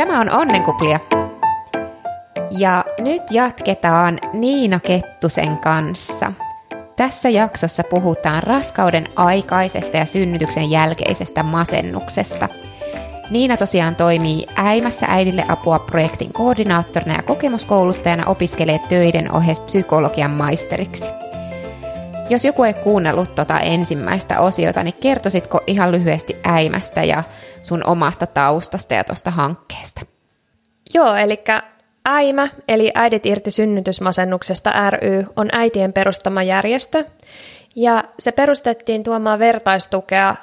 Tämä on Onnenkuplia. Ja nyt jatketaan Niina Kettusen kanssa. Tässä jaksossa puhutaan raskauden aikaisesta ja synnytyksen jälkeisestä masennuksesta. Niina tosiaan toimii Äimässä äidille apua projektin koordinaattorina ja kokemuskouluttajana opiskelee töiden ohessa psykologian maisteriksi. Jos joku ei kuunnellut tota ensimmäistä osiota, niin kertoisitko ihan lyhyesti Äimästä ja sun omasta taustasta ja tuosta hankkeesta? Joo, eli Äimä, eli Äidit irti synnytysmasennuksesta ry, on äitien perustama järjestö, ja se perustettiin tuomaan vertaistukea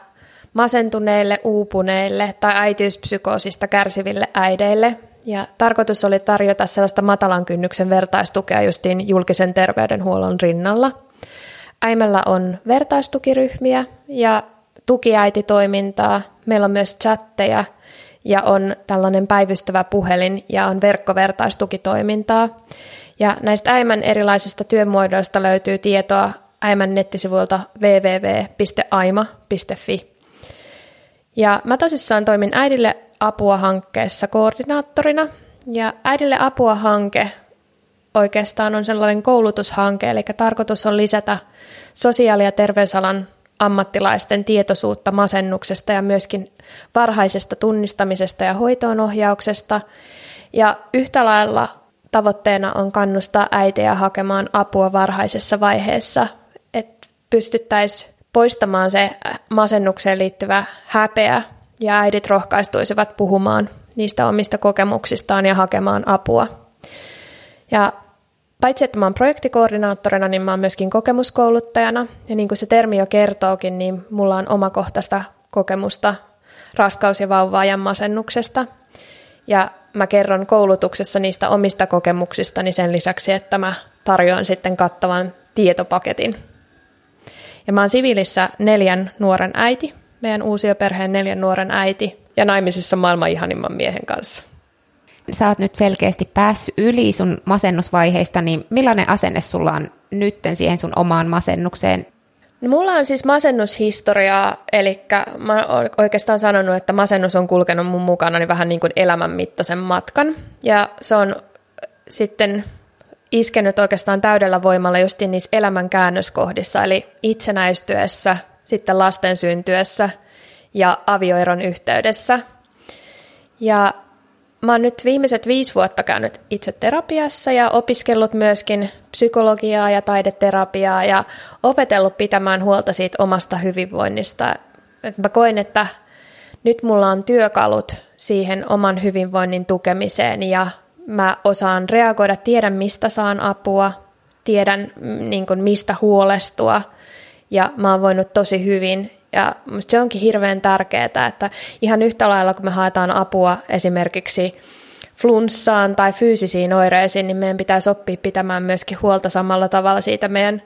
masentuneille, uupuneille tai äitiyspsykoosista kärsiville äideille. Ja tarkoitus oli tarjota sellaista matalan kynnyksen vertaistukea justiin julkisen terveydenhuollon rinnalla. Äimällä on vertaistukiryhmiä ja tukiäititoimintaa. Meillä on myös chatteja ja on tällainen päivystävä puhelin ja on verkkovertaistukitoimintaa. Ja näistä Äimän erilaisista työmuodoista löytyy tietoa Äimän nettisivuilta www.aima.fi. Ja mä tosissaan toimin Äidille apua hankkeessa koordinaattorina. Ja Äidille apua hanke oikeastaan on sellainen koulutushanke, eli tarkoitus on lisätä sosiaali- ja terveysalan ammattilaisten tietoisuutta masennuksesta ja myöskin varhaisesta tunnistamisesta ja hoitoonohjauksesta. Ja yhtä lailla tavoitteena on kannustaa äitejä hakemaan apua varhaisessa vaiheessa, että pystyttäisiin poistamaan se masennukseen liittyvä häpeä ja äidit rohkaistuisivat puhumaan niistä omista kokemuksistaan ja hakemaan apua. Ja paitsi että mä oon projektikoordinaattorina, niin mä oon myöskin kokemuskouluttajana. Ja niin kuin se termi jo kertookin, niin mulla on omakohtaista kokemusta raskaus- ja vauva-ajan masennuksesta. Ja mä kerron koulutuksessa niistä omista kokemuksistani sen lisäksi, että mä tarjoan sitten kattavan tietopaketin. Ja mä oon siviilissä neljän nuoren äiti, meidän uusioperheen neljän nuoren äiti ja naimisissa maailman ihanimman miehen kanssa sä oot nyt selkeästi päässyt yli sun masennusvaiheista, niin millainen asenne sulla on nytten siihen sun omaan masennukseen? No, mulla on siis masennushistoriaa, eli mä oon oikeastaan sanonut, että masennus on kulkenut mun mukana niin vähän niin kuin elämän mittaisen matkan. Ja se on sitten iskenyt oikeastaan täydellä voimalla just niissä elämän käännöskohdissa, eli itsenäistyessä, sitten lasten syntyessä ja avioeron yhteydessä. Ja Mä oon nyt viimeiset viisi vuotta käynyt itse terapiassa ja opiskellut myöskin psykologiaa ja taideterapiaa ja opetellut pitämään huolta siitä omasta hyvinvoinnista. Et mä koen, että nyt mulla on työkalut siihen oman hyvinvoinnin tukemiseen ja mä osaan reagoida, tiedän mistä saan apua, tiedän mm, niin kuin, mistä huolestua ja mä oon voinut tosi hyvin ja se onkin hirveän tärkeää, että ihan yhtä lailla kun me haetaan apua esimerkiksi flunssaan tai fyysisiin oireisiin, niin meidän pitäisi oppia pitämään myöskin huolta samalla tavalla siitä meidän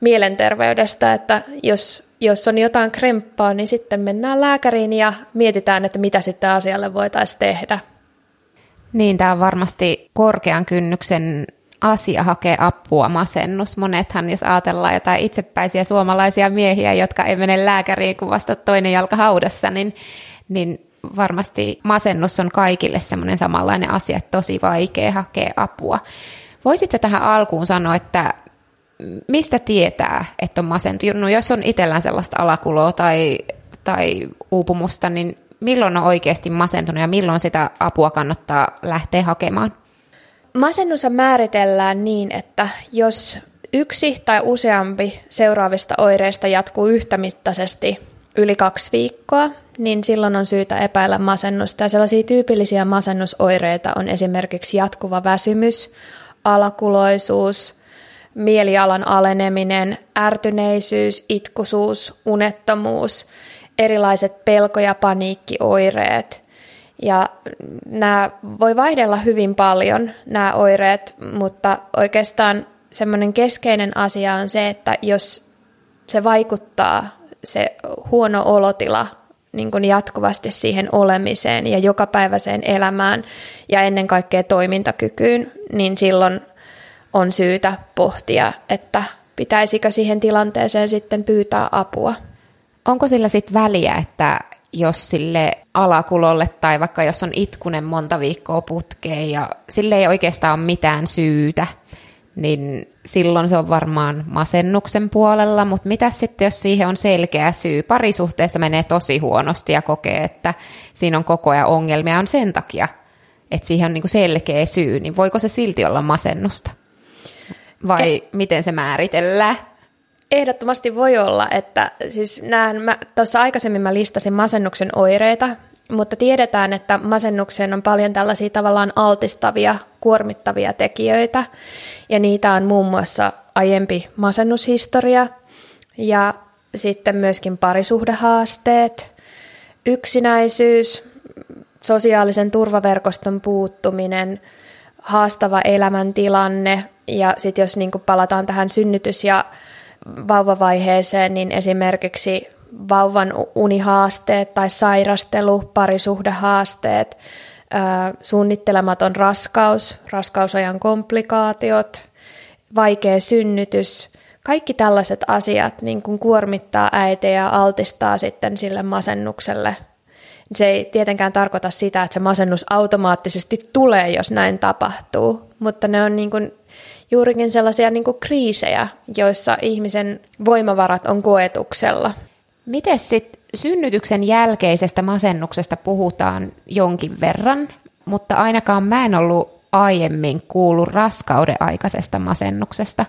mielenterveydestä, että jos, jos on jotain kremppaa, niin sitten mennään lääkäriin ja mietitään, että mitä sitten asialle voitaisiin tehdä. Niin, tämä on varmasti korkean kynnyksen asia hakea apua masennus. Monethan, jos ajatellaan jotain itsepäisiä suomalaisia miehiä, jotka ei mene lääkäriin kuin vasta toinen jalka haudassa, niin, niin varmasti masennus on kaikille semmoinen samanlainen asia, että tosi vaikea hakea apua. Voisitko tähän alkuun sanoa, että mistä tietää, että on masentunut? Jos on itsellään sellaista alakuloa tai, tai uupumusta, niin milloin on oikeasti masentunut ja milloin sitä apua kannattaa lähteä hakemaan? Masennus määritellään niin, että jos yksi tai useampi seuraavista oireista jatkuu yhtämittaisesti yli kaksi viikkoa, niin silloin on syytä epäillä masennusta. Ja sellaisia tyypillisiä masennusoireita on esimerkiksi jatkuva väsymys, alakuloisuus, mielialan aleneminen, ärtyneisyys, itkusuus, unettomuus, erilaiset pelko- ja paniikkioireet, ja nämä voi vaihdella hyvin paljon, nämä oireet, mutta oikeastaan semmoinen keskeinen asia on se, että jos se vaikuttaa, se huono olotila niin kuin jatkuvasti siihen olemiseen ja jokapäiväiseen elämään ja ennen kaikkea toimintakykyyn, niin silloin on syytä pohtia, että pitäisikö siihen tilanteeseen sitten pyytää apua. Onko sillä sitten väliä, että jos sille alakulolle tai vaikka jos on itkunen monta viikkoa putkeen ja sille ei oikeastaan ole mitään syytä, niin silloin se on varmaan masennuksen puolella, mutta mitä sitten, jos siihen on selkeä syy? Parisuhteessa menee tosi huonosti ja kokee, että siinä on koko ajan ongelmia, on sen takia, että siihen on niinku selkeä syy, niin voiko se silti olla masennusta? Vai e- miten se määritellään? Ehdottomasti voi olla, että siis tuossa aikaisemmin mä listasin masennuksen oireita, mutta tiedetään, että masennukseen on paljon tällaisia tavallaan altistavia, kuormittavia tekijöitä, ja niitä on muun muassa aiempi masennushistoria, ja sitten myöskin parisuhdehaasteet, yksinäisyys, sosiaalisen turvaverkoston puuttuminen, haastava elämäntilanne, ja sitten jos niin palataan tähän synnytys- ja vauvavaiheeseen, niin esimerkiksi vauvan unihaasteet tai sairastelu, parisuhdehaasteet, suunnittelematon raskaus, raskausajan komplikaatiot, vaikea synnytys, kaikki tällaiset asiat niin kuin kuormittaa äitiä ja altistaa sitten sille masennukselle. Se ei tietenkään tarkoita sitä, että se masennus automaattisesti tulee, jos näin tapahtuu, mutta ne on niin kuin juurikin sellaisia niin kuin kriisejä, joissa ihmisen voimavarat on koetuksella. Miten sitten synnytyksen jälkeisestä masennuksesta puhutaan jonkin verran, mutta ainakaan mä en ollut aiemmin kuullut raskauden aikaisesta masennuksesta.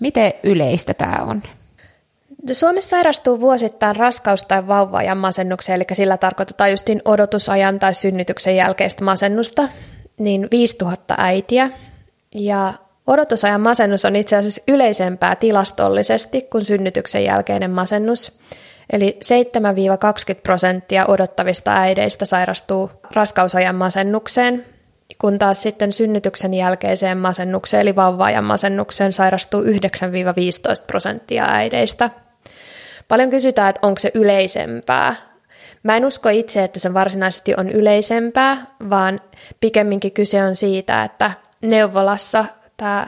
Miten yleistä tämä on? Suomessa sairastuu vuosittain raskaus- tai vauva-ajan masennukseen, eli sillä tarkoitetaan justin odotusajan tai synnytyksen jälkeistä masennusta, niin 5000 äitiä. Ja odotusajan masennus on itse asiassa yleisempää tilastollisesti kuin synnytyksen jälkeinen masennus. Eli 7-20 prosenttia odottavista äideistä sairastuu raskausajan masennukseen, kun taas sitten synnytyksen jälkeiseen masennukseen eli vauvaajan masennukseen sairastuu 9-15 prosenttia äideistä. Paljon kysytään, että onko se yleisempää. Mä en usko itse, että se varsinaisesti on yleisempää, vaan pikemminkin kyse on siitä, että neuvolassa tämä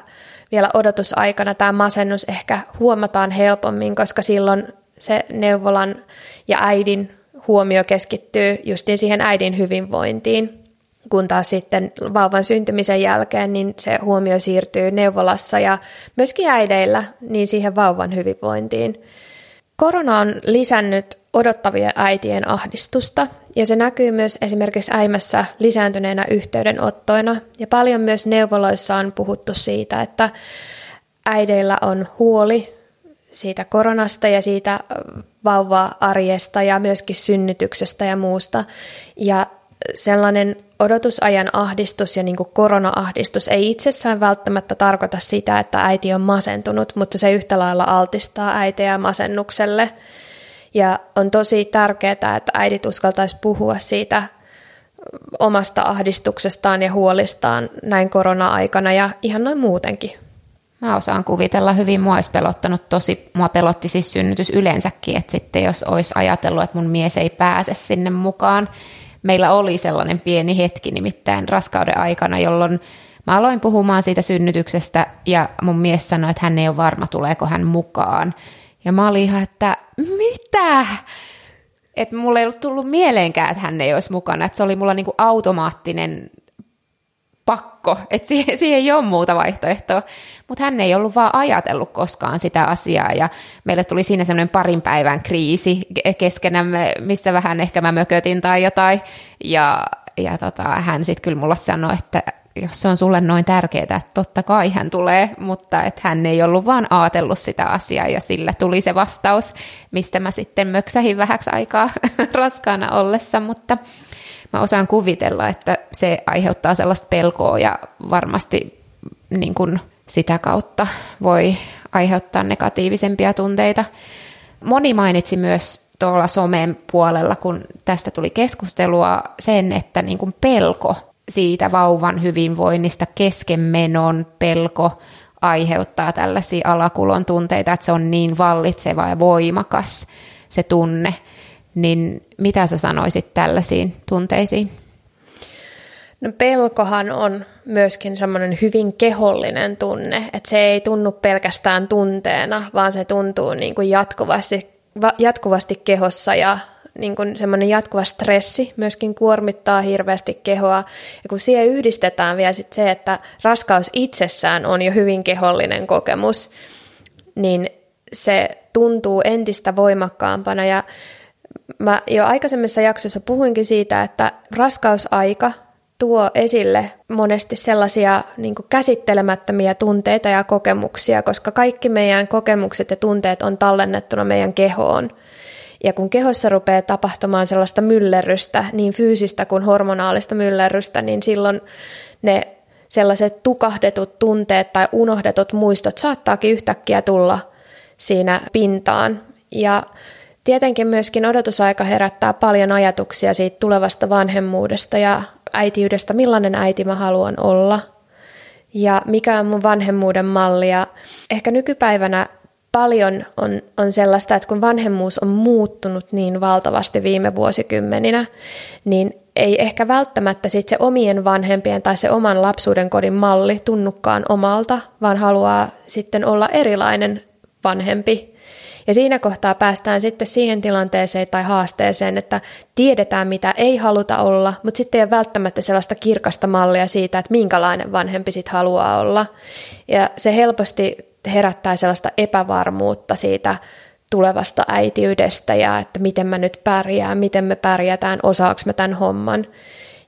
vielä odotusaikana tämä masennus ehkä huomataan helpommin, koska silloin se neuvolan ja äidin huomio keskittyy justiin siihen äidin hyvinvointiin, kun taas sitten vauvan syntymisen jälkeen niin se huomio siirtyy neuvolassa ja myöskin äideillä niin siihen vauvan hyvinvointiin. Korona on lisännyt odottavien äitien ahdistusta ja se näkyy myös esimerkiksi äimässä lisääntyneenä yhteydenottoina ja paljon myös neuvoloissa on puhuttu siitä, että äideillä on huoli siitä koronasta ja siitä vauva-arjesta ja myöskin synnytyksestä ja muusta. Ja sellainen odotusajan ahdistus ja niin kuin korona-ahdistus ei itsessään välttämättä tarkoita sitä, että äiti on masentunut, mutta se yhtä lailla altistaa äitiä masennukselle. Ja on tosi tärkeää, että äidit uskaltaisi puhua siitä omasta ahdistuksestaan ja huolistaan näin korona-aikana ja ihan noin muutenkin. Mä osaan kuvitella hyvin, mua olisi pelottanut tosi, mua pelotti siis synnytys yleensäkin, että sitten jos olisi ajatellut, että mun mies ei pääse sinne mukaan. Meillä oli sellainen pieni hetki nimittäin raskauden aikana, jolloin mä aloin puhumaan siitä synnytyksestä ja mun mies sanoi, että hän ei ole varma, tuleeko hän mukaan. Ja mä olin ihan, että mitä? Että mulla ei ollut tullut mieleenkään, että hän ei olisi mukana. Että se oli mulla niinku automaattinen pakko, että siihen, siihen ei ole muuta vaihtoehtoa. Mutta hän ei ollut vaan ajatellut koskaan sitä asiaa ja meille tuli siinä semmoinen parin päivän kriisi keskenämme, missä vähän ehkä mä mökötin tai jotain. Ja, ja tota, hän sitten kyllä mulla sanoi, että jos se on sulle noin tärkeää, että totta kai hän tulee, mutta että hän ei ollut vaan ajatellut sitä asiaa ja sillä tuli se vastaus, mistä mä sitten möksähin vähäksi aikaa raskaana ollessa, mutta mä osaan kuvitella, että se aiheuttaa sellaista pelkoa ja varmasti niin kuin sitä kautta voi aiheuttaa negatiivisempia tunteita. Moni mainitsi myös tuolla somen puolella, kun tästä tuli keskustelua, sen, että niin kuin pelko siitä vauvan hyvinvoinnista, keskenmenon pelko aiheuttaa tällaisia alakulon tunteita, että se on niin vallitseva ja voimakas se tunne niin mitä sä sanoisit tällaisiin tunteisiin? No pelkohan on myöskin semmoinen hyvin kehollinen tunne, että se ei tunnu pelkästään tunteena, vaan se tuntuu niin kuin jatkuvasti jatkuvasti kehossa ja niin kuin semmoinen jatkuva stressi myöskin kuormittaa hirveästi kehoa. Ja kun siihen yhdistetään vielä sit se, että raskaus itsessään on jo hyvin kehollinen kokemus, niin se tuntuu entistä voimakkaampana. Ja mä jo aikaisemmissa jaksoissa puhuinkin siitä, että raskausaika tuo esille monesti sellaisia niin käsittelemättömiä tunteita ja kokemuksia, koska kaikki meidän kokemukset ja tunteet on tallennettuna meidän kehoon. Ja kun kehossa rupeaa tapahtumaan sellaista myllerrystä, niin fyysistä kuin hormonaalista myllerrystä, niin silloin ne sellaiset tukahdetut tunteet tai unohdetut muistot saattaakin yhtäkkiä tulla siinä pintaan. Ja tietenkin myöskin odotusaika herättää paljon ajatuksia siitä tulevasta vanhemmuudesta ja äitiydestä, millainen äiti mä haluan olla ja mikä on mun vanhemmuuden malli. Ja ehkä nykypäivänä paljon on, on sellaista, että kun vanhemmuus on muuttunut niin valtavasti viime vuosikymmeninä, niin ei ehkä välttämättä sit se omien vanhempien tai se oman lapsuuden kodin malli tunnukaan omalta, vaan haluaa sitten olla erilainen vanhempi. Ja siinä kohtaa päästään sitten siihen tilanteeseen tai haasteeseen, että tiedetään mitä ei haluta olla, mutta sitten ei ole välttämättä sellaista kirkasta mallia siitä, että minkälainen vanhempi sitten haluaa olla. Ja se helposti herättää sellaista epävarmuutta siitä tulevasta äitiydestä ja että miten mä nyt pärjään, miten me pärjätään, osaaks mä tämän homman.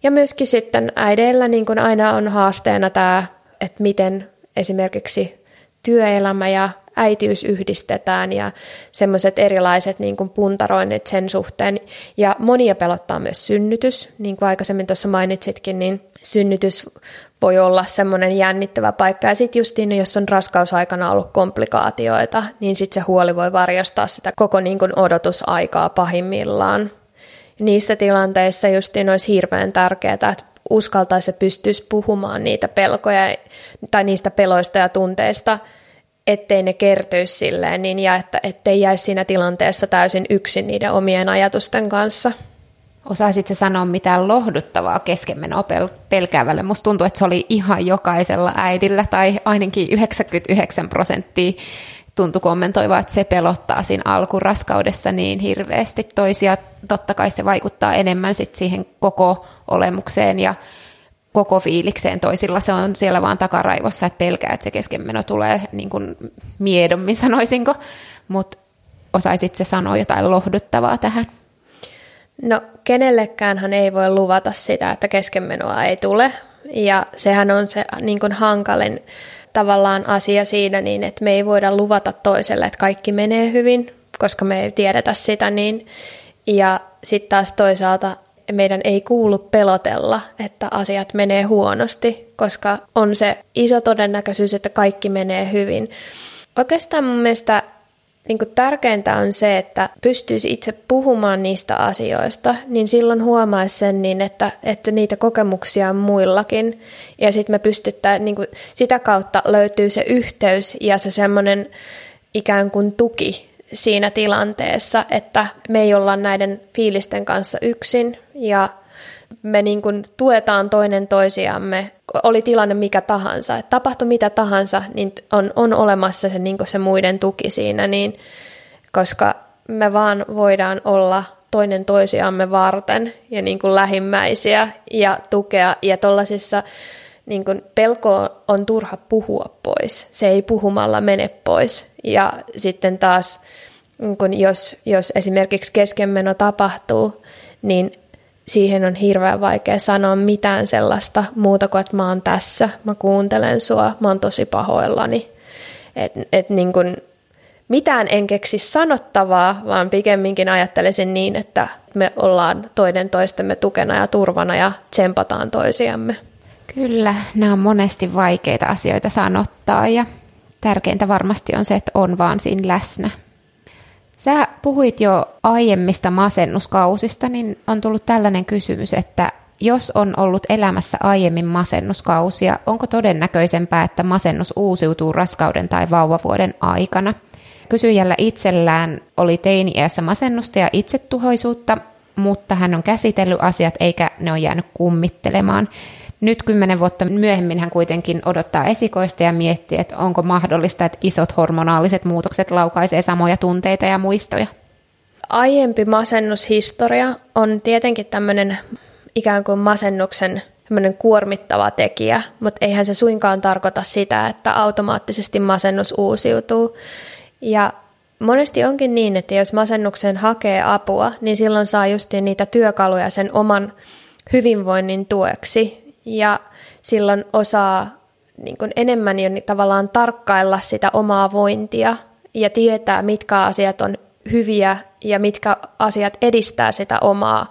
Ja myöskin sitten äideillä niin kuin aina on haasteena tämä, että miten esimerkiksi työelämä ja äitiys yhdistetään ja semmoiset erilaiset niin kuin puntaroinnit sen suhteen. Ja monia pelottaa myös synnytys, niin kuin aikaisemmin tuossa mainitsitkin, niin synnytys voi olla semmoinen jännittävä paikka. Ja sitten justiin, jos on raskausaikana ollut komplikaatioita, niin sitten se huoli voi varjostaa sitä koko niin kuin odotusaikaa pahimmillaan. Niissä tilanteissa justiin olisi hirveän tärkeää, että uskaltaisi ja pystyisi puhumaan niitä pelkoja tai niistä peloista ja tunteista, ettei ne kertyisi silleen niin, ja että ettei jäisi siinä tilanteessa täysin yksin niiden omien ajatusten kanssa. Osaisitko sanoa mitään lohduttavaa keskenmenoa pel- pelkäävälle? Musta tuntuu, että se oli ihan jokaisella äidillä, tai ainakin 99 prosenttia tuntui kommentoiva, että se pelottaa siinä alkuraskaudessa niin hirveästi toisia. Totta kai se vaikuttaa enemmän sit siihen koko olemukseen ja koko fiilikseen. Toisilla se on siellä vaan takaraivossa, että pelkää, että se keskenmeno tulee niin kuin miedommin sanoisinko. Mutta osaisit se sanoa jotain lohduttavaa tähän? No kenellekään hän ei voi luvata sitä, että keskenmenoa ei tule. Ja sehän on se niin kuin hankalin tavallaan asia siinä, niin että me ei voida luvata toiselle, että kaikki menee hyvin, koska me ei tiedetä sitä niin. Ja sitten taas toisaalta meidän ei kuulu pelotella, että asiat menee huonosti, koska on se iso todennäköisyys, että kaikki menee hyvin. Oikeastaan mun mielestä niin kuin tärkeintä on se, että pystyisi itse puhumaan niistä asioista, niin silloin huomaisi sen, niin että, että niitä kokemuksia on muillakin. Ja sitten me pystytään, niin kuin, sitä kautta löytyy se yhteys ja se semmoinen ikään kuin tuki siinä tilanteessa, että me ei olla näiden fiilisten kanssa yksin ja me niin kuin tuetaan toinen toisiamme, oli tilanne mikä tahansa, että tapahtui mitä tahansa, niin on, on olemassa se, niin kuin se muiden tuki siinä, niin, koska me vaan voidaan olla toinen toisiamme varten ja niin kuin lähimmäisiä ja tukea. Ja tuollaisissa niin kuin pelko on turha puhua pois. Se ei puhumalla mene pois. Ja sitten taas, niin kuin jos, jos esimerkiksi keskenmeno tapahtuu, niin siihen on hirveän vaikea sanoa mitään sellaista muuta kuin, että mä oon tässä, mä kuuntelen sua, mä oon tosi pahoillani. Et, et niin kun, mitään en keksi sanottavaa, vaan pikemminkin ajattelisin niin, että me ollaan toinen toistemme tukena ja turvana ja tsempataan toisiamme. Kyllä, nämä on monesti vaikeita asioita sanottaa ja tärkeintä varmasti on se, että on vaan siinä läsnä. Sä puhuit jo aiemmista masennuskausista, niin on tullut tällainen kysymys, että jos on ollut elämässä aiemmin masennuskausia, onko todennäköisempää, että masennus uusiutuu raskauden tai vauvavuoden aikana? Kysyjällä itsellään oli teini-iässä masennusta ja itsetuhoisuutta, mutta hän on käsitellyt asiat eikä ne ole jäänyt kummittelemaan. Nyt kymmenen vuotta myöhemmin hän kuitenkin odottaa esikoista ja miettii, että onko mahdollista, että isot hormonaaliset muutokset laukaisee samoja tunteita ja muistoja. aiempi masennushistoria on tietenkin tämmöinen ikään kuin masennuksen kuormittava tekijä, mutta eihän se suinkaan tarkoita sitä, että automaattisesti masennus uusiutuu. Ja monesti onkin niin, että jos masennuksen hakee apua, niin silloin saa just niitä työkaluja sen oman hyvinvoinnin tueksi. Ja silloin osaa niin kuin enemmän jo tavallaan tarkkailla sitä omaa vointia ja tietää, mitkä asiat on hyviä ja mitkä asiat edistää sitä omaa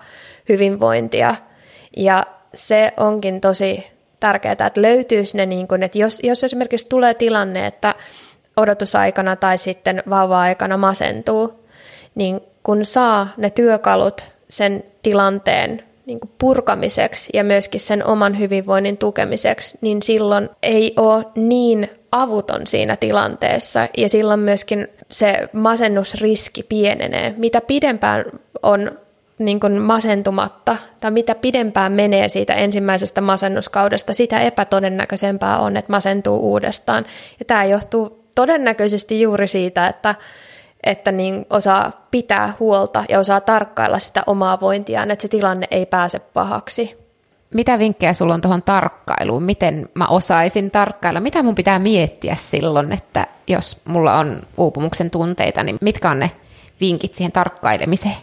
hyvinvointia. Ja se onkin tosi tärkeää, että löytyisi ne, niin kuin, että jos, jos esimerkiksi tulee tilanne, että odotusaikana tai sitten vauva-aikana masentuu, niin kun saa ne työkalut sen tilanteen niin kuin purkamiseksi ja myöskin sen oman hyvinvoinnin tukemiseksi, niin silloin ei ole niin avuton siinä tilanteessa ja silloin myöskin se masennusriski pienenee. Mitä pidempään on niin kuin masentumatta tai mitä pidempään menee siitä ensimmäisestä masennuskaudesta, sitä epätodennäköisempää on, että masentuu uudestaan. Ja tämä johtuu todennäköisesti juuri siitä, että että niin osaa pitää huolta ja osaa tarkkailla sitä omaa vointiaan, että se tilanne ei pääse pahaksi. Mitä vinkkejä sulla on tuohon tarkkailuun? Miten mä osaisin tarkkailla? Mitä mun pitää miettiä silloin, että jos mulla on uupumuksen tunteita, niin mitkä on ne vinkit siihen tarkkailemiseen?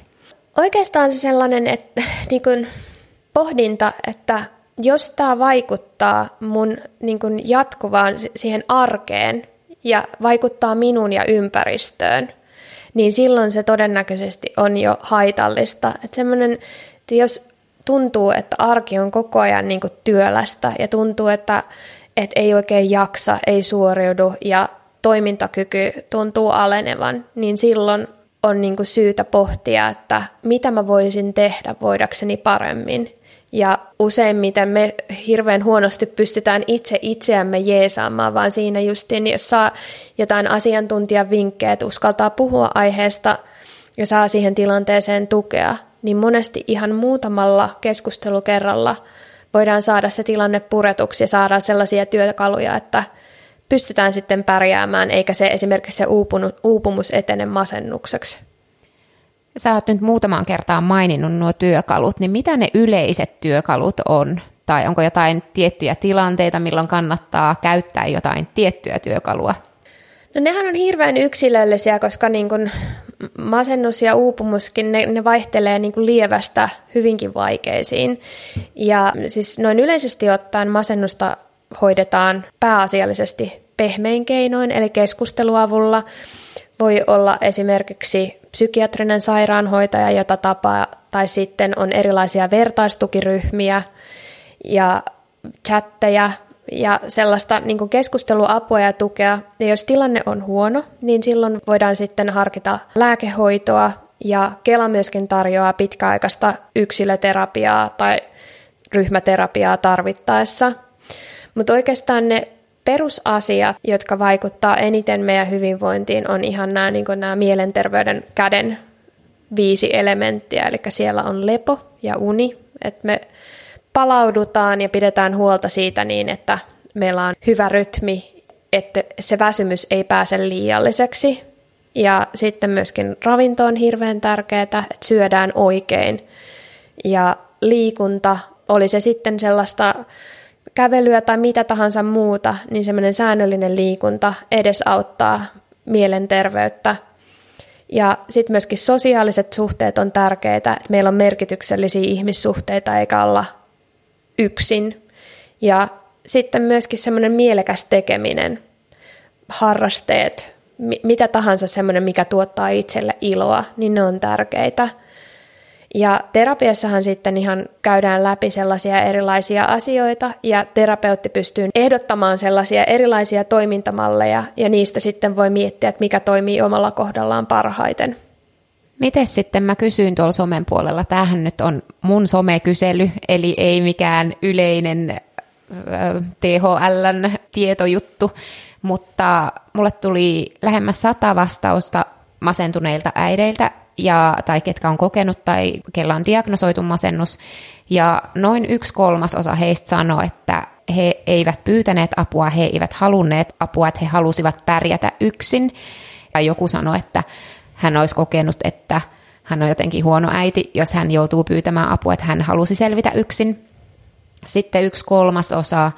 Oikeastaan se sellainen että, niin kuin pohdinta, että jos tämä vaikuttaa mun niin kuin jatkuvaan siihen arkeen ja vaikuttaa minun ja ympäristöön, niin silloin se todennäköisesti on jo haitallista. Että semmoinen, että jos tuntuu, että arki on koko ajan niin työlästä ja tuntuu, että, että ei oikein jaksa, ei suoriudu ja toimintakyky tuntuu alenevan, niin silloin on niin syytä pohtia, että mitä mä voisin tehdä voidakseni paremmin. Ja useimmiten me hirveän huonosti pystytään itse itseämme jeesaamaan, vaan siinä justiin, jos saa jotain asiantuntijan vinkkejä, että uskaltaa puhua aiheesta ja saa siihen tilanteeseen tukea, niin monesti ihan muutamalla keskustelukerralla voidaan saada se tilanne puretuksi ja saada sellaisia työkaluja, että pystytään sitten pärjäämään, eikä se esimerkiksi se uupumus etene masennukseksi. Sä oot nyt muutamaan kertaan maininnut nuo työkalut, niin mitä ne yleiset työkalut on? Tai onko jotain tiettyjä tilanteita, milloin kannattaa käyttää jotain tiettyä työkalua? No nehän on hirveän yksilöllisiä, koska niin kun masennus ja uupumuskin, ne, ne vaihtelee niin kuin lievästä hyvinkin vaikeisiin. Ja siis noin yleisesti ottaen masennusta hoidetaan pääasiallisesti pehmein keinoin, eli keskusteluavulla. Voi olla esimerkiksi psykiatrinen sairaanhoitaja, jota tapaa, tai sitten on erilaisia vertaistukiryhmiä ja chatteja ja sellaista niin keskusteluapua ja tukea. Ja jos tilanne on huono, niin silloin voidaan sitten harkita lääkehoitoa ja Kela myöskin tarjoaa pitkäaikaista yksilöterapiaa tai ryhmäterapiaa tarvittaessa. Mutta oikeastaan ne perusasiat, jotka vaikuttaa eniten meidän hyvinvointiin, on ihan nämä, niin nämä mielenterveyden käden viisi elementtiä. Eli siellä on lepo ja uni, että me palaudutaan ja pidetään huolta siitä niin, että meillä on hyvä rytmi, että se väsymys ei pääse liialliseksi. Ja sitten myöskin ravinto on hirveän tärkeää, että syödään oikein. Ja liikunta, oli se sitten sellaista kävelyä tai mitä tahansa muuta, niin semmoinen säännöllinen liikunta edesauttaa mielenterveyttä. Ja sitten myöskin sosiaaliset suhteet on tärkeitä, että meillä on merkityksellisiä ihmissuhteita eikä olla yksin. Ja sitten myöskin semmoinen mielekäs tekeminen, harrasteet, mitä tahansa semmoinen, mikä tuottaa itselle iloa, niin ne on tärkeitä – ja terapiassahan sitten ihan käydään läpi sellaisia erilaisia asioita ja terapeutti pystyy ehdottamaan sellaisia erilaisia toimintamalleja ja niistä sitten voi miettiä, että mikä toimii omalla kohdallaan parhaiten. Miten sitten mä kysyin tuolla somen puolella, tämähän nyt on mun somekysely, eli ei mikään yleinen THLn tietojuttu, mutta mulle tuli lähemmäs sata vastausta masentuneilta äideiltä, ja, tai ketkä on kokenut tai kella on diagnosoitu masennus. Ja noin yksi kolmasosa heistä sanoi, että he eivät pyytäneet apua, he eivät halunneet apua, että he halusivat pärjätä yksin. Ja joku sanoi, että hän olisi kokenut, että hän on jotenkin huono äiti, jos hän joutuu pyytämään apua, että hän halusi selvitä yksin. Sitten yksi kolmas osa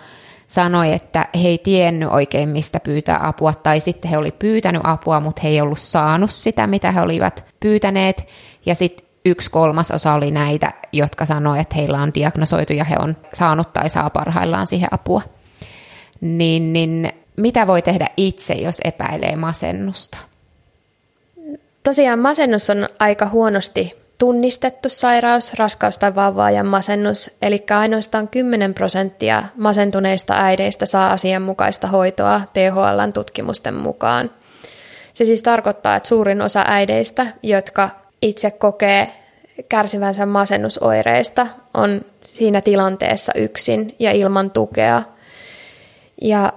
sanoi, että he ei tiennyt oikein, mistä pyytää apua, tai sitten he oli pyytänyt apua, mutta he ei ollut saanut sitä, mitä he olivat pyytäneet. Ja sitten yksi kolmas osa oli näitä, jotka sanoi, että heillä on diagnosoitu ja he on saanut tai saa parhaillaan siihen apua. Niin, niin mitä voi tehdä itse, jos epäilee masennusta? Tosiaan masennus on aika huonosti tunnistettu sairaus, raskaus- tai vauvaajan masennus, eli ainoastaan 10 prosenttia masentuneista äideistä saa asianmukaista hoitoa THLn tutkimusten mukaan. Se siis tarkoittaa, että suurin osa äideistä, jotka itse kokee kärsivänsä masennusoireista, on siinä tilanteessa yksin ja ilman tukea. Ja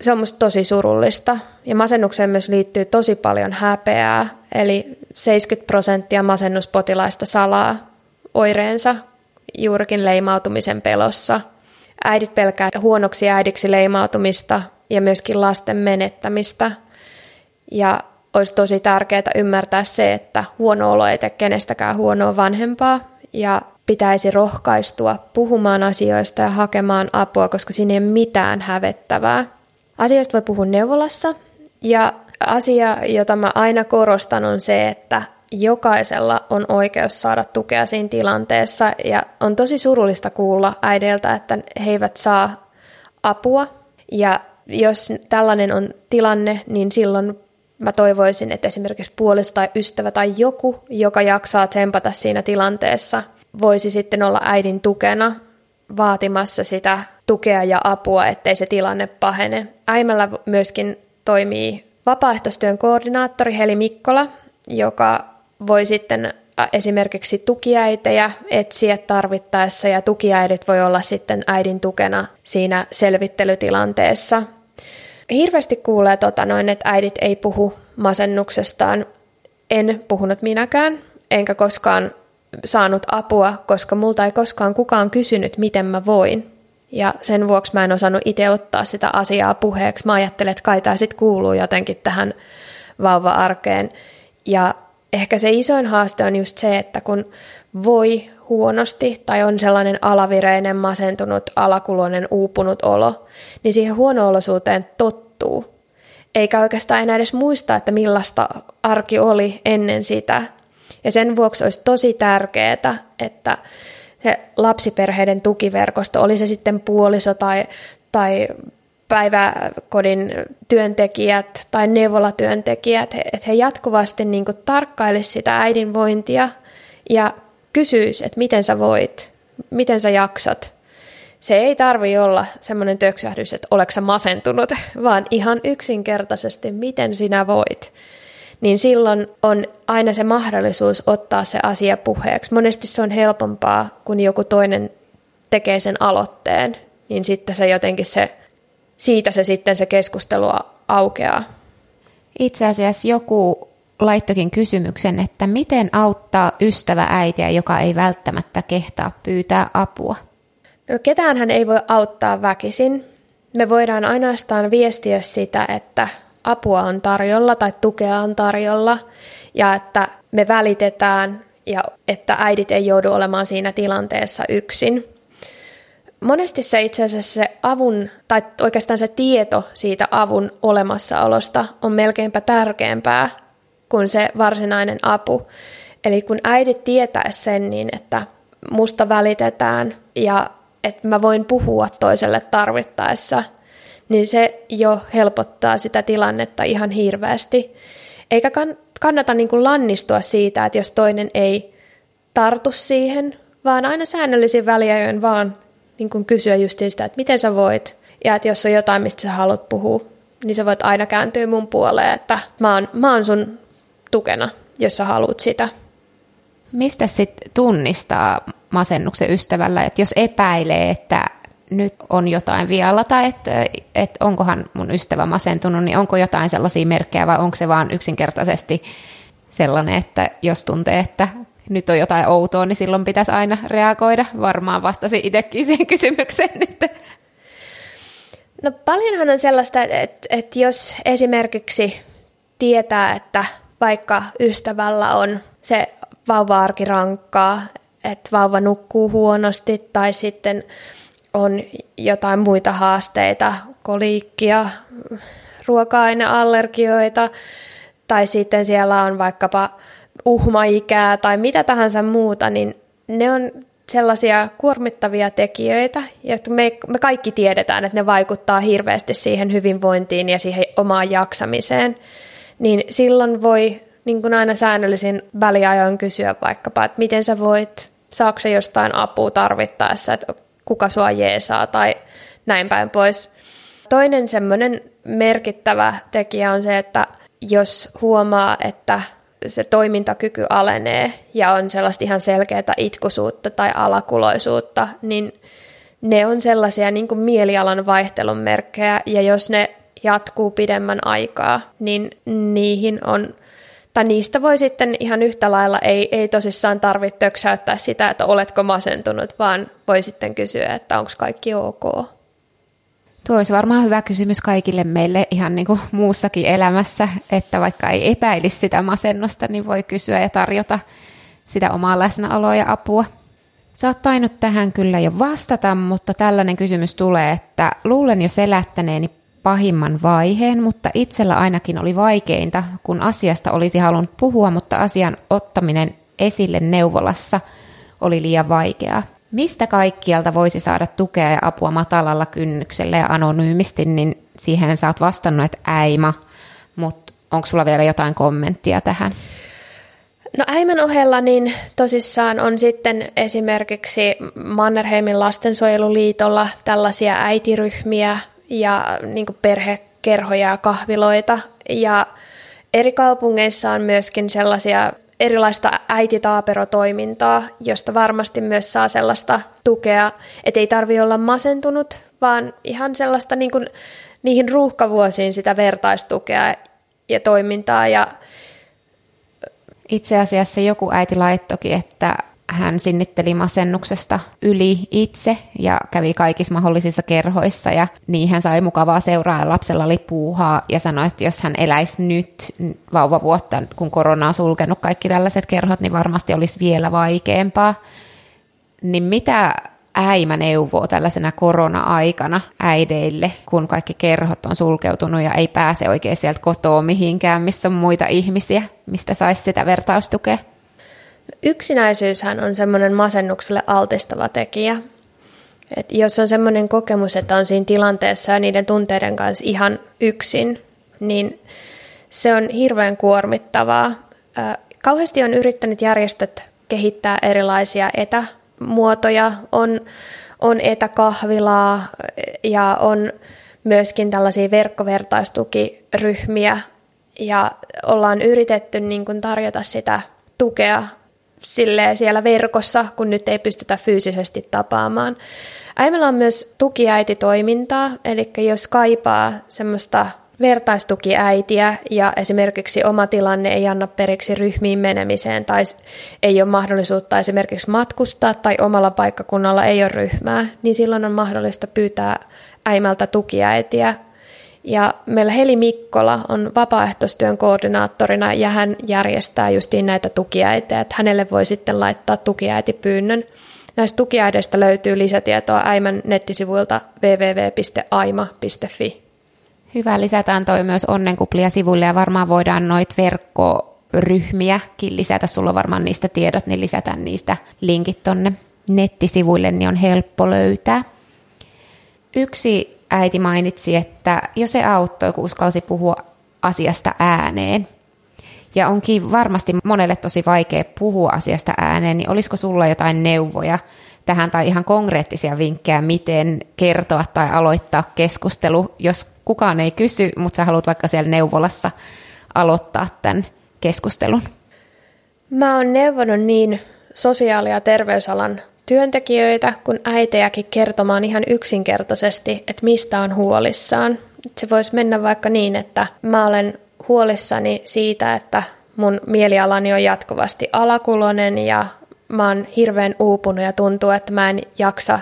se on musta tosi surullista. Ja masennukseen myös liittyy tosi paljon häpeää, eli 70 prosenttia masennuspotilaista salaa oireensa juurikin leimautumisen pelossa. Äidit pelkää huonoksi äidiksi leimautumista ja myöskin lasten menettämistä. Ja olisi tosi tärkeää ymmärtää se, että huono olo ei tee kenestäkään huonoa vanhempaa. Ja pitäisi rohkaistua puhumaan asioista ja hakemaan apua, koska siinä ei ole mitään hävettävää. Asioista voi puhua neuvolassa. Ja asia, jota mä aina korostan on se, että jokaisella on oikeus saada tukea siinä tilanteessa. Ja on tosi surullista kuulla äideiltä, että he eivät saa apua. Ja jos tällainen on tilanne, niin silloin mä toivoisin, että esimerkiksi puoliso tai ystävä tai joku, joka jaksaa tsempata siinä tilanteessa, voisi sitten olla äidin tukena vaatimassa sitä tukea ja apua, ettei se tilanne pahene. Äimällä myöskin toimii vapaaehtoistyön koordinaattori Heli Mikkola, joka voi sitten esimerkiksi tukiäitejä etsiä tarvittaessa ja tukiäidit voi olla sitten äidin tukena siinä selvittelytilanteessa. Hirveästi kuulee tota noin, että äidit ei puhu masennuksestaan. En puhunut minäkään, enkä koskaan saanut apua, koska multa ei koskaan kukaan kysynyt, miten mä voin. Ja sen vuoksi mä en osannut itse ottaa sitä asiaa puheeksi. Mä ajattelen, että kai tämä sitten kuuluu jotenkin tähän vauva-arkeen. Ja ehkä se isoin haaste on just se, että kun voi huonosti tai on sellainen alavireinen, masentunut, alakuloinen, uupunut olo, niin siihen huono-olosuuteen tottuu. Eikä oikeastaan enää edes muista, että millaista arki oli ennen sitä. Ja sen vuoksi olisi tosi tärkeää, että se lapsiperheiden tukiverkosto, oli se sitten puoliso tai, tai päiväkodin työntekijät tai neuvolatyöntekijät, että he jatkuvasti niin tarkkailisivat sitä äidin vointia ja kysyis, että miten sä voit, miten sä jaksat. Se ei tarvi olla semmoinen töksähdys, että oleks sä masentunut, vaan ihan yksinkertaisesti, miten sinä voit niin silloin on aina se mahdollisuus ottaa se asia puheeksi. Monesti se on helpompaa, kun joku toinen tekee sen aloitteen, niin sitten se jotenkin se, siitä se sitten se keskustelu aukeaa. Itse asiassa joku laittokin kysymyksen, että miten auttaa ystävä äitiä, joka ei välttämättä kehtaa pyytää apua? No ketään hän ei voi auttaa väkisin. Me voidaan ainoastaan viestiä sitä, että apua on tarjolla tai tukea on tarjolla ja että me välitetään ja että äidit ei joudu olemaan siinä tilanteessa yksin. Monesti se itse asiassa se avun, tai oikeastaan se tieto siitä avun olemassaolosta on melkeinpä tärkeämpää kuin se varsinainen apu. Eli kun äidit tietää sen niin, että musta välitetään ja että mä voin puhua toiselle tarvittaessa – niin se jo helpottaa sitä tilannetta ihan hirveästi. Eikä kannata niin kuin lannistua siitä, että jos toinen ei tartu siihen, vaan aina säännöllisin väliajoin vaan niin kuin kysyä just sitä, että miten sä voit. Ja että jos on jotain, mistä sä haluat puhua, niin sä voit aina kääntyä mun puoleen, että mä oon, mä oon sun tukena, jos sä haluat sitä. Mistä sitten tunnistaa masennuksen ystävällä, että jos epäilee, että nyt on jotain vialla tai että, että onkohan mun ystävä masentunut, niin onko jotain sellaisia merkkejä vai onko se vaan yksinkertaisesti sellainen, että jos tuntee, että nyt on jotain outoa, niin silloin pitäisi aina reagoida. Varmaan vastasi itsekin siihen kysymykseen nyt. No paljonhan on sellaista, että, että jos esimerkiksi tietää, että vaikka ystävällä on se vauva-arki rankkaa, että vauva nukkuu huonosti tai sitten on jotain muita haasteita, koliikkia, ruoka-aineallergioita tai sitten siellä on vaikkapa uhmaikää tai mitä tahansa muuta, niin ne on sellaisia kuormittavia tekijöitä, jotka me, me kaikki tiedetään, että ne vaikuttaa hirveästi siihen hyvinvointiin ja siihen omaan jaksamiseen, niin silloin voi niin kuin aina säännöllisin väliajoin kysyä vaikkapa, että miten sä voit, saako jostain apua tarvittaessa, että kuka sua jeesaa tai näin päin pois. Toinen semmoinen merkittävä tekijä on se, että jos huomaa, että se toimintakyky alenee ja on sellaista ihan selkeää itkusuutta tai alakuloisuutta, niin ne on sellaisia niin kuin mielialan vaihtelun merkkejä, ja jos ne jatkuu pidemmän aikaa, niin niihin on, tai niistä voi sitten ihan yhtä lailla, ei, ei tosissaan tarvitse töksäyttää sitä, että oletko masentunut, vaan voi sitten kysyä, että onko kaikki ok. Tuo olisi varmaan hyvä kysymys kaikille meille ihan niin kuin muussakin elämässä, että vaikka ei epäilisi sitä masennusta, niin voi kysyä ja tarjota sitä omaa läsnäoloa ja apua. Sä oot tainnut tähän kyllä jo vastata, mutta tällainen kysymys tulee, että luulen jo selättäneeni pahimman vaiheen, mutta itsellä ainakin oli vaikeinta, kun asiasta olisi halunnut puhua, mutta asian ottaminen esille neuvolassa oli liian vaikeaa mistä kaikkialta voisi saada tukea ja apua matalalla kynnyksellä ja anonyymisti, niin siihen sä oot vastannut, että äima, mutta onko sulla vielä jotain kommenttia tähän? No äimän ohella niin tosissaan on sitten esimerkiksi Mannerheimin lastensuojeluliitolla tällaisia äitiryhmiä ja niin perhekerhoja ja kahviloita. Ja eri kaupungeissa on myöskin sellaisia erilaista äititaaperotoimintaa, josta varmasti myös saa sellaista tukea, että ei tarvi olla masentunut, vaan ihan sellaista niin kuin, niihin ruuhkavuosiin sitä vertaistukea ja toimintaa. Ja... Itse asiassa joku äiti laittoki, että hän sinnitteli masennuksesta yli itse ja kävi kaikissa mahdollisissa kerhoissa ja niin hän sai mukavaa seuraa ja lapsella oli puuhaa ja sanoi, että jos hän eläisi nyt vauvavuotta, kun korona on sulkenut kaikki tällaiset kerhot, niin varmasti olisi vielä vaikeampaa. Niin mitä äimä neuvoo tällaisena korona-aikana äideille, kun kaikki kerhot on sulkeutunut ja ei pääse oikein sieltä kotoa mihinkään, missä on muita ihmisiä, mistä saisi sitä vertaustukea? Yksinäisyyshän on semmoinen masennukselle altistava tekijä. Et jos on semmoinen kokemus, että on siinä tilanteessa ja niiden tunteiden kanssa ihan yksin, niin se on hirveän kuormittavaa. Kauheasti on yrittänyt järjestöt kehittää erilaisia etämuotoja, on, on etäkahvilaa ja on myöskin tällaisia verkkovertaistukiryhmiä ja ollaan yritetty niin kuin tarjota sitä tukea silleen siellä verkossa, kun nyt ei pystytä fyysisesti tapaamaan. Äimellä on myös tukiäititoimintaa, eli jos kaipaa semmoista vertaistukiäitiä ja esimerkiksi oma tilanne ei anna periksi ryhmiin menemiseen tai ei ole mahdollisuutta esimerkiksi matkustaa tai omalla paikkakunnalla ei ole ryhmää, niin silloin on mahdollista pyytää äimältä tukiäitiä ja meillä Heli Mikkola on vapaaehtoistyön koordinaattorina ja hän järjestää justiin näitä tukiäitejä, että hänelle voi sitten laittaa tukiäitipyynnön. Näistä tukiäideistä löytyy lisätietoa Äimän nettisivuilta www.aima.fi. Hyvä, lisätään toi myös onnenkuplia sivuille ja varmaan voidaan noit verkkoryhmiäkin lisätä. Sulla on varmaan niistä tiedot, niin lisätään niistä linkit tonne nettisivuille, niin on helppo löytää. Yksi äiti mainitsi, että jo se auttoi, kun uskalsi puhua asiasta ääneen. Ja onkin varmasti monelle tosi vaikea puhua asiasta ääneen, niin olisiko sulla jotain neuvoja tähän tai ihan konkreettisia vinkkejä, miten kertoa tai aloittaa keskustelu, jos kukaan ei kysy, mutta sä haluat vaikka siellä neuvolassa aloittaa tämän keskustelun? Mä oon neuvonut niin sosiaali- ja terveysalan työntekijöitä kuin äitejäkin kertomaan ihan yksinkertaisesti, että mistä on huolissaan. Se voisi mennä vaikka niin, että mä olen huolissani siitä, että mun mielialani on jatkuvasti alakulonen ja mä oon hirveän uupunut ja tuntuu, että mä en jaksa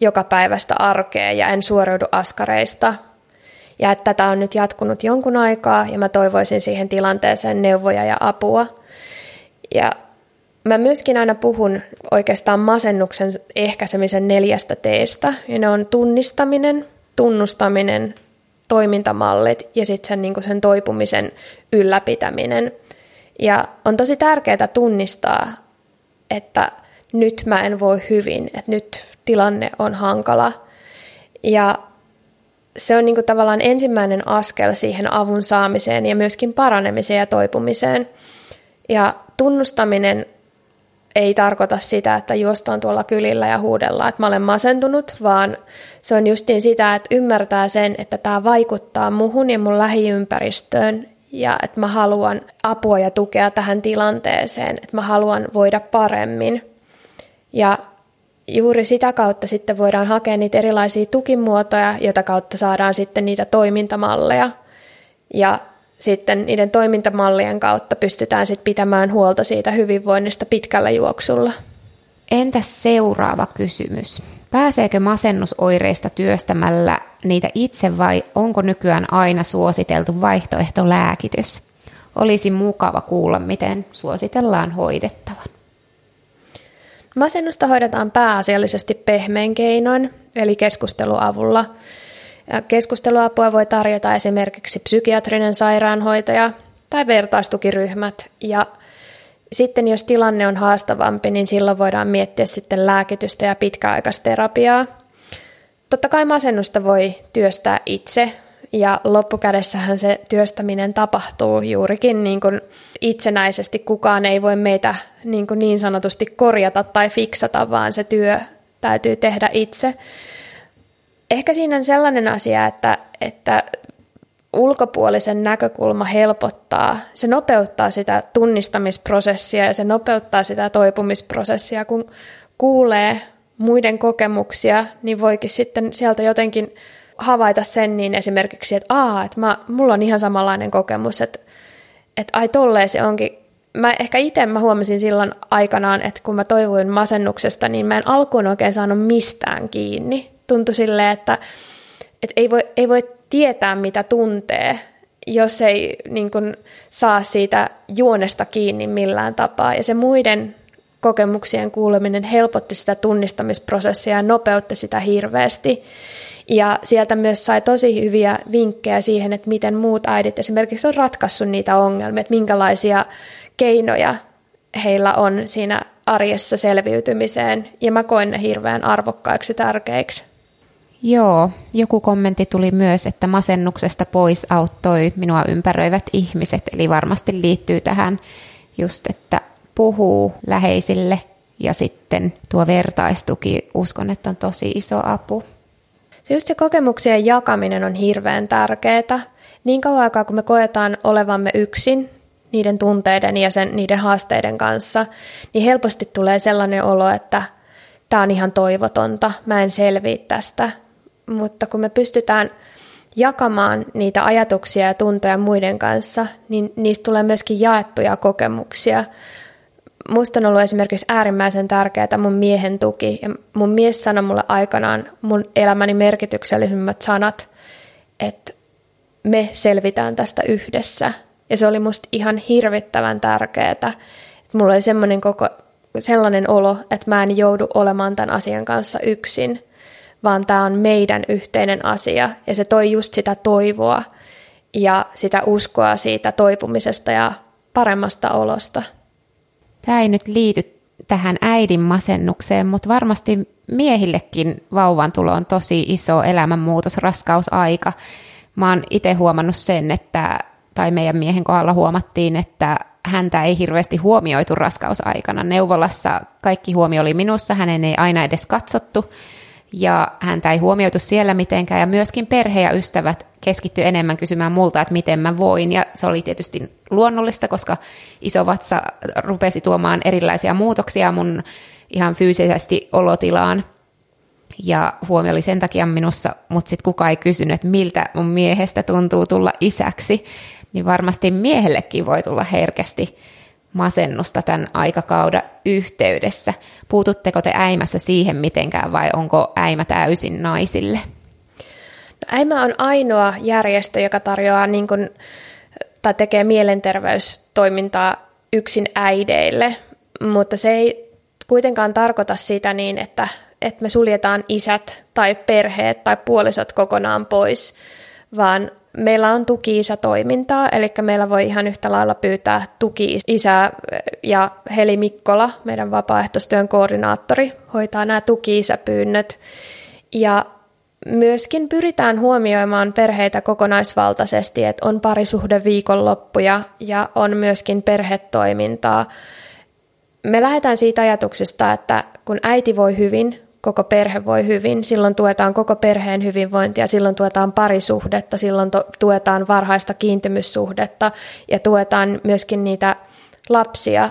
joka päivästä arkea ja en suoriudu askareista. Ja että tätä on nyt jatkunut jonkun aikaa ja mä toivoisin siihen tilanteeseen neuvoja ja apua. Ja Mä myöskin aina puhun oikeastaan masennuksen ehkäisemisen neljästä teestä, ja ne on tunnistaminen, tunnustaminen, toimintamallit ja sitten sen, niin sen toipumisen ylläpitäminen. Ja on tosi tärkeää tunnistaa, että nyt mä en voi hyvin, että nyt tilanne on hankala. Ja se on niin tavallaan ensimmäinen askel siihen avun saamiseen ja myöskin paranemiseen ja toipumiseen. Ja tunnustaminen ei tarkoita sitä, että juostaan tuolla kylillä ja huudellaan, että mä olen masentunut, vaan se on justiin sitä, että ymmärtää sen, että tämä vaikuttaa muhun ja mun lähiympäristöön ja että mä haluan apua ja tukea tähän tilanteeseen, että mä haluan voida paremmin. Ja juuri sitä kautta sitten voidaan hakea niitä erilaisia tukimuotoja, jota kautta saadaan sitten niitä toimintamalleja. Ja sitten niiden toimintamallien kautta pystytään sitten pitämään huolta siitä hyvinvoinnista pitkällä juoksulla. Entäs seuraava kysymys? Pääseekö masennusoireista työstämällä niitä itse vai onko nykyään aina suositeltu vaihtoehtolääkitys? Olisi mukava kuulla, miten suositellaan hoidettavan. Masennusta hoidetaan pääasiallisesti pehmein keinoin, eli keskusteluavulla. Ja keskusteluapua voi tarjota esimerkiksi psykiatrinen sairaanhoitaja tai vertaistukiryhmät. Ja sitten jos tilanne on haastavampi, niin silloin voidaan miettiä sitten lääkitystä ja pitkäaikaisterapiaa. Totta kai masennusta voi työstää itse, ja loppukädessähän se työstäminen tapahtuu juurikin niin kuin itsenäisesti. Kukaan ei voi meitä niin, kuin niin sanotusti korjata tai fiksata, vaan se työ täytyy tehdä itse. Ehkä siinä on sellainen asia, että, että ulkopuolisen näkökulma helpottaa, se nopeuttaa sitä tunnistamisprosessia ja se nopeuttaa sitä toipumisprosessia, kun kuulee muiden kokemuksia, niin voikin sitten sieltä jotenkin havaita sen niin esimerkiksi, että aa, että mä, mulla on ihan samanlainen kokemus, että, että ai tolleen se onkin. Mä ehkä itse mä huomasin silloin aikanaan, että kun mä toivoin masennuksesta, niin mä en alkuun oikein saanut mistään kiinni. Tuntui silleen, että, että ei, voi, ei voi tietää, mitä tuntee, jos ei niin kun, saa siitä juonesta kiinni millään tapaa. Ja se muiden kokemuksien kuuleminen helpotti sitä tunnistamisprosessia ja nopeutti sitä hirveästi. Ja sieltä myös sai tosi hyviä vinkkejä siihen, että miten muut äidit esimerkiksi on ratkaissut niitä ongelmia, että minkälaisia keinoja heillä on siinä arjessa selviytymiseen. Ja mä koen ne hirveän arvokkaiksi tärkeiksi. Joo, joku kommentti tuli myös, että masennuksesta pois auttoi minua ympäröivät ihmiset, eli varmasti liittyy tähän just, että puhuu läheisille ja sitten tuo vertaistuki, uskon, että on tosi iso apu. Se just se kokemuksien jakaminen on hirveän tärkeää. Niin kauan aikaa, kun me koetaan olevamme yksin niiden tunteiden ja sen, niiden haasteiden kanssa, niin helposti tulee sellainen olo, että tämä on ihan toivotonta, mä en selviä tästä. Mutta kun me pystytään jakamaan niitä ajatuksia ja tuntoja muiden kanssa, niin niistä tulee myöskin jaettuja kokemuksia musta on ollut esimerkiksi äärimmäisen tärkeää mun miehen tuki. Ja mun mies sanoi mulle aikanaan mun elämäni merkityksellisimmät sanat, että me selvitään tästä yhdessä. Ja se oli musta ihan hirvittävän tärkeää. Mulla oli semmoinen koko, sellainen olo, että mä en joudu olemaan tämän asian kanssa yksin, vaan tämä on meidän yhteinen asia. Ja se toi just sitä toivoa ja sitä uskoa siitä toipumisesta ja paremmasta olosta. Tämä ei nyt liity tähän äidin masennukseen, mutta varmasti miehillekin vauvan tulo on tosi iso elämänmuutos, raskausaika. Mä oon itse huomannut sen, että, tai meidän miehen kohdalla huomattiin, että häntä ei hirveästi huomioitu raskausaikana. Neuvolassa kaikki huomio oli minussa, hänen ei aina edes katsottu ja häntä ei huomioitu siellä mitenkään, ja myöskin perhe ja ystävät keskitty enemmän kysymään multa, että miten mä voin, ja se oli tietysti luonnollista, koska iso vatsa rupesi tuomaan erilaisia muutoksia mun ihan fyysisesti olotilaan, ja huomio oli sen takia minussa, mutta sitten kukaan ei kysynyt, että miltä mun miehestä tuntuu tulla isäksi, niin varmasti miehellekin voi tulla herkästi masennusta tämän aikakauden yhteydessä. Puututteko te äimässä siihen mitenkään vai onko äimä täysin naisille? No, äimä on ainoa järjestö, joka tarjoaa niin kuin, tai tekee mielenterveystoimintaa yksin äideille. mutta se ei kuitenkaan tarkoita sitä niin, että, että me suljetaan isät tai perheet tai puolisot kokonaan pois, vaan meillä on tuki-isä-toimintaa, eli meillä voi ihan yhtä lailla pyytää tuki-isää ja Heli Mikkola, meidän vapaaehtoistyön koordinaattori, hoitaa nämä tuki-isäpyynnöt. Ja myöskin pyritään huomioimaan perheitä kokonaisvaltaisesti, että on parisuhde viikonloppuja ja on myöskin perhetoimintaa. Me lähdetään siitä ajatuksesta, että kun äiti voi hyvin, koko perhe voi hyvin, silloin tuetaan koko perheen hyvinvointia, silloin tuetaan parisuhdetta, silloin tuetaan varhaista kiintymyssuhdetta ja tuetaan myöskin niitä lapsia.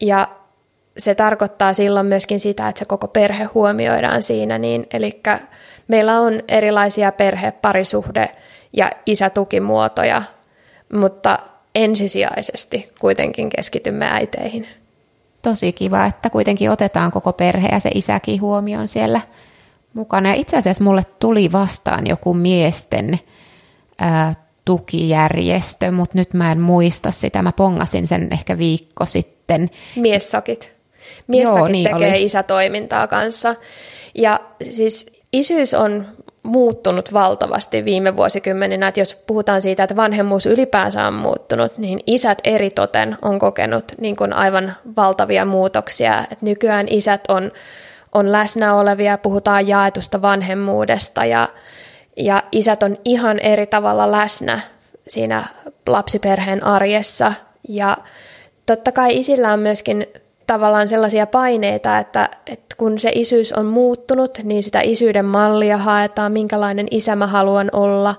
Ja se tarkoittaa silloin myöskin sitä, että se koko perhe huomioidaan siinä. Niin, eli meillä on erilaisia perhe, parisuhde ja isätukimuotoja, mutta ensisijaisesti kuitenkin keskitymme äiteihin tosi kiva, että kuitenkin otetaan koko perhe ja se isäkin huomioon siellä mukana. Ja itse asiassa mulle tuli vastaan joku miesten ää, tukijärjestö, mutta nyt mä en muista sitä. Mä pongasin sen ehkä viikko sitten. Miessakit. Miessakit Joo, niin tekee oli. isätoimintaa kanssa. Ja siis isyys on muuttunut valtavasti viime vuosikymmeninä, että jos puhutaan siitä, että vanhemmuus ylipäänsä on muuttunut, niin isät eritoten on kokenut niin kuin aivan valtavia muutoksia. Että nykyään isät on, on läsnä olevia, puhutaan jaetusta vanhemmuudesta ja, ja isät on ihan eri tavalla läsnä siinä lapsiperheen arjessa ja totta kai isillä on myöskin tavallaan sellaisia paineita, että, että kun se isyys on muuttunut, niin sitä isyyden mallia haetaan, minkälainen isä mä haluan olla.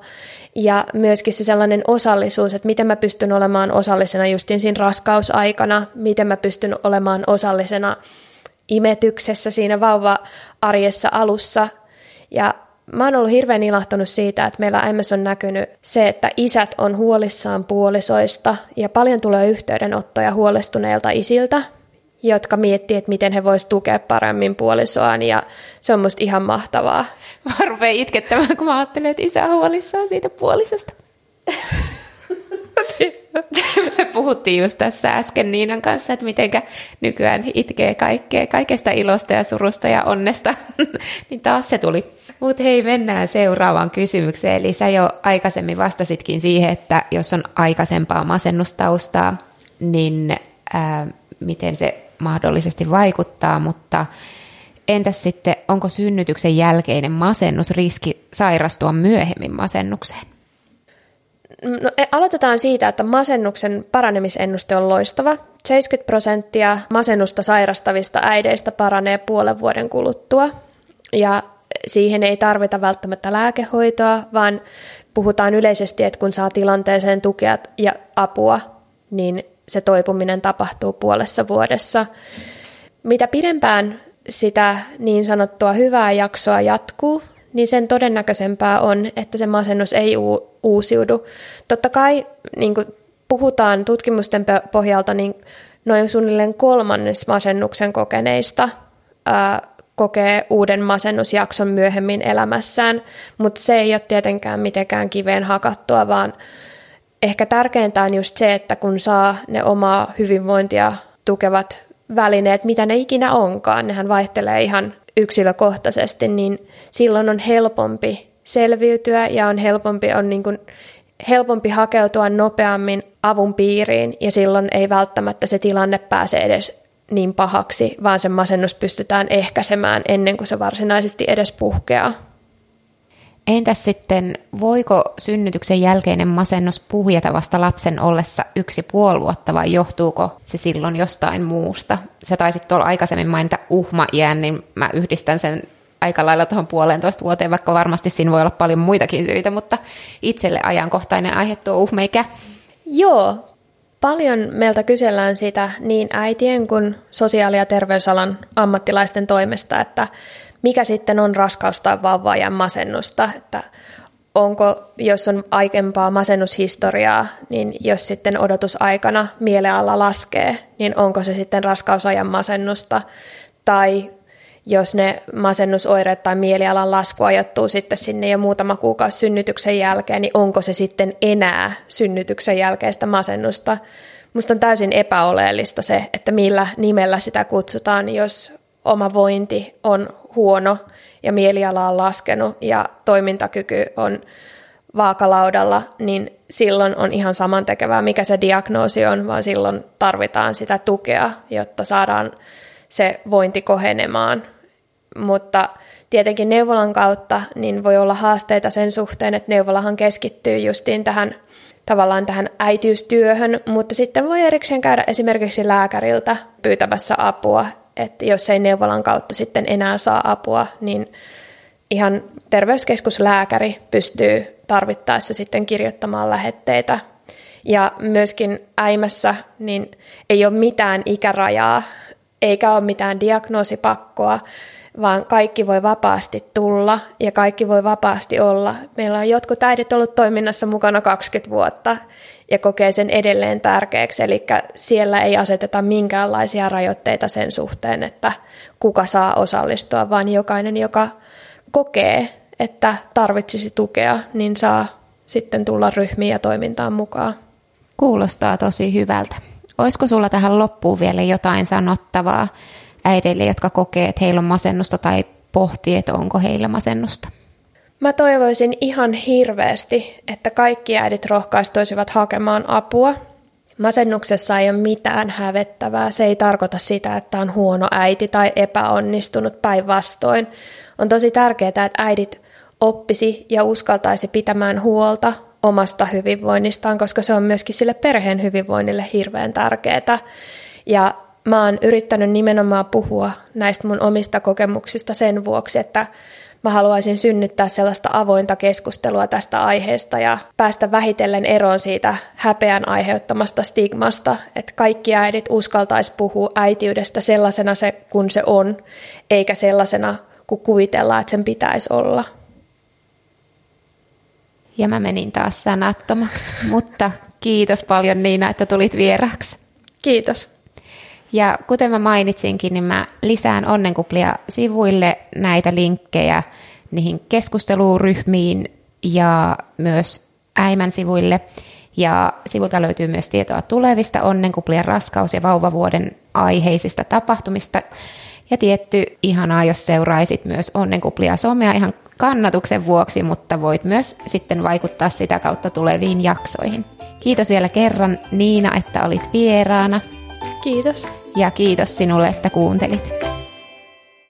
Ja myöskin se sellainen osallisuus, että miten mä pystyn olemaan osallisena justin siinä raskausaikana, miten mä pystyn olemaan osallisena imetyksessä siinä vauva-arjessa alussa. Ja mä oon ollut hirveän ilahtunut siitä, että meillä MS on näkynyt se, että isät on huolissaan puolisoista ja paljon tulee yhteydenottoja huolestuneilta isiltä, jotka miettii, että miten he voisivat tukea paremmin puolisoaan ja se on musta ihan mahtavaa. Mä rupean itkettämään, kun mä ajattelen, että isä on huolissaan siitä puolisosta. Me puhuttiin just tässä äsken Niinan kanssa, että mitenkä nykyään itkee kaikkea, kaikesta ilosta ja surusta ja onnesta. niin taas se tuli. Mutta hei, mennään seuraavaan kysymykseen. Eli sä jo aikaisemmin vastasitkin siihen, että jos on aikaisempaa masennustaustaa, niin ää, miten se mahdollisesti vaikuttaa, mutta entäs sitten, onko synnytyksen jälkeinen masennus riski sairastua myöhemmin masennukseen? No, e, aloitetaan siitä, että masennuksen paranemisennuste on loistava. 70 prosenttia masennusta sairastavista äideistä paranee puolen vuoden kuluttua. Ja siihen ei tarvita välttämättä lääkehoitoa, vaan puhutaan yleisesti, että kun saa tilanteeseen tukea ja apua, niin se toipuminen tapahtuu puolessa vuodessa. Mitä pidempään sitä niin sanottua hyvää jaksoa jatkuu, niin sen todennäköisempää on, että se masennus ei uusiudu. Totta kai niin kuin puhutaan tutkimusten pohjalta, niin noin suunnilleen kolmannes masennuksen kokeneista ää, kokee uuden masennusjakson myöhemmin elämässään, mutta se ei ole tietenkään mitenkään kiveen hakattua, vaan ehkä tärkeintä on just se, että kun saa ne omaa hyvinvointia tukevat välineet, mitä ne ikinä onkaan, nehän vaihtelee ihan yksilökohtaisesti, niin silloin on helpompi selviytyä ja on helpompi, on niin kuin helpompi hakeutua nopeammin avun piiriin ja silloin ei välttämättä se tilanne pääse edes niin pahaksi, vaan se masennus pystytään ehkäisemään ennen kuin se varsinaisesti edes puhkeaa. Entäs sitten, voiko synnytyksen jälkeinen masennus puhjeta vasta lapsen ollessa yksi puoli vuotta vai johtuuko se silloin jostain muusta? Sä taisit tuolla aikaisemmin mainita uhma-iän, niin mä yhdistän sen aika lailla tuohon puolentoista vuoteen, vaikka varmasti siinä voi olla paljon muitakin syitä, mutta itselle ajankohtainen aihe tuo uhmeikä. Joo, paljon meiltä kysellään sitä niin äitien kuin sosiaali- ja terveysalan ammattilaisten toimesta, että mikä sitten on raskaus- tai vauvaajan masennusta, että onko, jos on aikempaa masennushistoriaa, niin jos sitten odotusaikana mieleala laskee, niin onko se sitten raskausajan masennusta, tai jos ne masennusoireet tai mielialan lasku ajoittuu sitten sinne jo muutama kuukausi synnytyksen jälkeen, niin onko se sitten enää synnytyksen jälkeistä masennusta. musta on täysin epäoleellista se, että millä nimellä sitä kutsutaan, jos oma vointi on huono ja mieliala on laskenut ja toimintakyky on vaakalaudalla, niin silloin on ihan samantekevää, mikä se diagnoosi on, vaan silloin tarvitaan sitä tukea, jotta saadaan se vointi kohenemaan. Mutta tietenkin neuvolan kautta niin voi olla haasteita sen suhteen, että neuvolahan keskittyy justiin tähän tavallaan tähän äitiystyöhön, mutta sitten voi erikseen käydä esimerkiksi lääkäriltä pyytämässä apua, että jos ei neuvolan kautta sitten enää saa apua, niin ihan terveyskeskuslääkäri pystyy tarvittaessa sitten kirjoittamaan lähetteitä. Ja myöskin äimässä niin ei ole mitään ikärajaa, eikä ole mitään diagnoosipakkoa, vaan kaikki voi vapaasti tulla ja kaikki voi vapaasti olla. Meillä on jotkut äidit ollut toiminnassa mukana 20 vuotta ja kokee sen edelleen tärkeäksi, eli siellä ei aseteta minkäänlaisia rajoitteita sen suhteen, että kuka saa osallistua, vaan jokainen, joka kokee, että tarvitsisi tukea, niin saa sitten tulla ryhmiin ja toimintaan mukaan. Kuulostaa tosi hyvältä. Olisiko sulla tähän loppuun vielä jotain sanottavaa äideille, jotka kokee, että heillä on masennusta tai pohtii, että onko heillä masennusta? Mä toivoisin ihan hirveästi, että kaikki äidit rohkaistuisivat hakemaan apua. Masennuksessa ei ole mitään hävettävää. Se ei tarkoita sitä, että on huono äiti tai epäonnistunut päinvastoin. On tosi tärkeää, että äidit oppisi ja uskaltaisi pitämään huolta omasta hyvinvoinnistaan, koska se on myöskin sille perheen hyvinvoinnille hirveän tärkeää. Ja mä oon yrittänyt nimenomaan puhua näistä mun omista kokemuksista sen vuoksi, että mä haluaisin synnyttää sellaista avointa keskustelua tästä aiheesta ja päästä vähitellen eroon siitä häpeän aiheuttamasta stigmasta, että kaikki äidit uskaltaisi puhua äitiydestä sellaisena se, kun se on, eikä sellaisena, kun kuvitellaan, että sen pitäisi olla. Ja mä menin taas sanattomaksi, mutta kiitos paljon Niina, että tulit vieraksi. Kiitos. Ja kuten mä mainitsinkin, niin mä lisään onnenkuplia sivuille näitä linkkejä niihin keskusteluryhmiin ja myös äimän sivuille. Ja sivulta löytyy myös tietoa tulevista onnenkuplien raskaus- ja vauvavuoden aiheisista tapahtumista. Ja tietty ihanaa, jos seuraisit myös onnenkuplia somea ihan kannatuksen vuoksi, mutta voit myös sitten vaikuttaa sitä kautta tuleviin jaksoihin. Kiitos vielä kerran Niina, että olit vieraana. Kiitos. Ja kiitos sinulle, että kuuntelit.